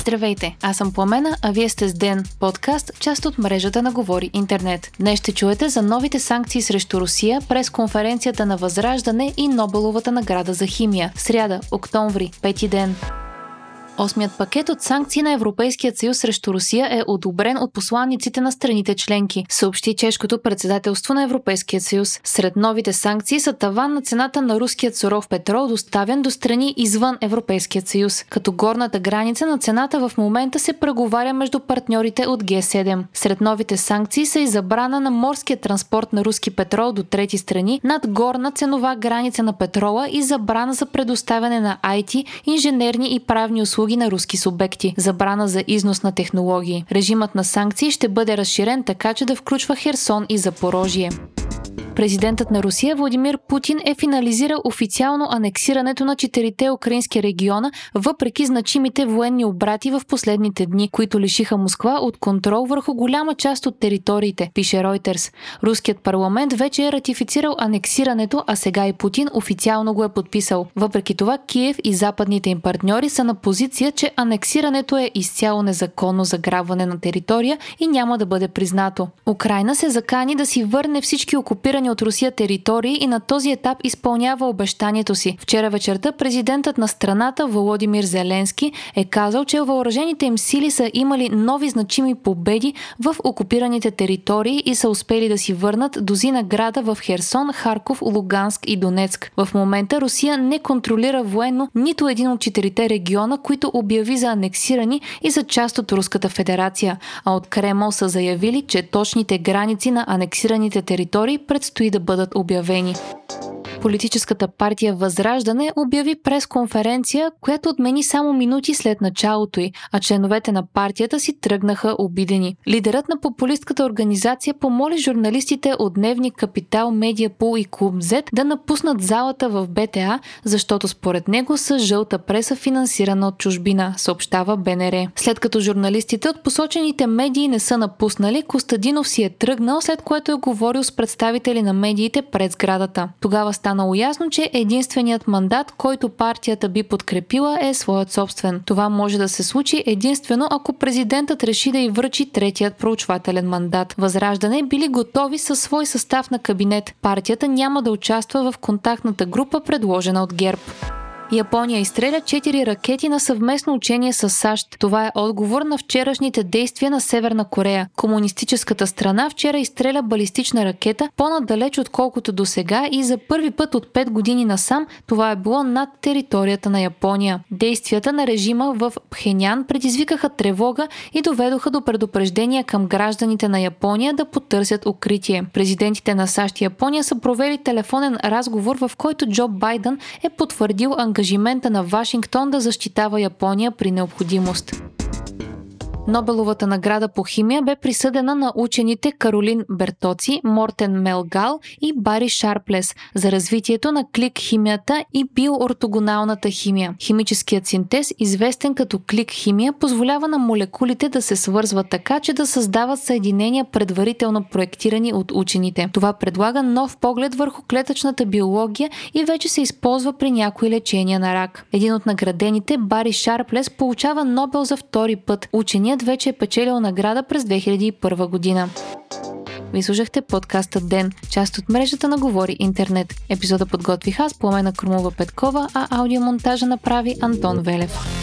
Здравейте, аз съм Пламена, а вие сте с Ден, подкаст, част от мрежата на Говори Интернет. Днес ще чуете за новите санкции срещу Русия през конференцията на Възраждане и Нобеловата награда за химия. Сряда, октомври, пети ден. Осмият пакет от санкции на Европейският съюз срещу Русия е одобрен от посланниците на страните членки, съобщи чешкото председателство на Европейския съюз. Сред новите санкции са таван на цената на руският суров петрол, доставен до страни извън Европейският съюз, като горната граница на цената в момента се преговаря между партньорите от Г7. Сред новите санкции са и забрана на морския транспорт на руски петрол до трети страни над горна ценова граница на петрола и забрана за предоставяне на IT, инженерни и правни услуги услуги на руски субекти, забрана за износ на технологии. Режимът на санкции ще бъде разширен така, че да включва Херсон и Запорожие. Президентът на Русия Владимир Путин е финализирал официално анексирането на четирите украински региона, въпреки значимите военни обрати в последните дни, които лишиха Москва от контрол върху голяма част от териториите, пише Reuters. Руският парламент вече е ратифицирал анексирането, а сега и Путин официално го е подписал. Въпреки това, Киев и западните им партньори са на позиция, че анексирането е изцяло незаконно заграбване на територия и няма да бъде признато. Украина се закани да си върне всички окупирани от Русия територии и на този етап изпълнява обещанието си. Вчера вечерта президентът на страната Володимир Зеленски е казал, че въоръжените им сили са имали нови значими победи в окупираните територии и са успели да си върнат дозина града в Херсон, Харков, Луганск и Донецк. В момента Русия не контролира военно нито един от четирите региона, които обяви за анексирани и за част от Руската федерация, а от Кремъл са заявили, че точните граници на анексираните територии предстоят предстои да бъдат обявени. Политическата партия Възраждане обяви пресконференция, която отмени само минути след началото й, а членовете на партията си тръгнаха обидени. Лидерът на популистката организация помоли журналистите от Дневник Капитал, Медиа Пул и Клуб Z да напуснат залата в БТА, защото според него са жълта преса финансирана от чужбина, съобщава БНР. След като журналистите от посочените медии не са напуснали, Костадинов си е тръгнал, след което е говорил с представители на медиите пред сградата. Тогава стана станало ясно, че единственият мандат, който партията би подкрепила е своят собствен. Това може да се случи единствено ако президентът реши да й връчи третият проучвателен мандат. Възраждане били готови със свой състав на кабинет. Партията няма да участва в контактната група, предложена от ГЕРБ. Япония изстреля 4 ракети на съвместно учение с САЩ. Това е отговор на вчерашните действия на Северна Корея. Комунистическата страна вчера изстреля балистична ракета по-надалеч отколкото до сега и за първи път от 5 години насам това е било над територията на Япония. Действията на режима в Пхенян предизвикаха тревога и доведоха до предупреждения към гражданите на Япония да потърсят укритие. Президентите на САЩ и Япония са провели телефонен разговор, в който Джо Байден е потвърдил ангажимент ангажимента на Вашингтон да защитава Япония при необходимост. Нобеловата награда по химия бе присъдена на учените Каролин Бертоци, Мортен Мелгал и Бари Шарплес за развитието на клик химията и биоортогоналната химия. Химическият синтез, известен като клик химия, позволява на молекулите да се свързват така, че да създават съединения предварително проектирани от учените. Това предлага нов поглед върху клетъчната биология и вече се използва при някои лечения на рак. Един от наградените, Бари Шарплес, получава Нобел за втори път. Ученият Филмът вече е печелил награда през 2001 година. Ви слушахте подкаста Ден, част от мрежата на Говори Интернет. Епизода подготвих аз, Пламена Крумова Петкова, а аудиомонтажа направи Антон Велев.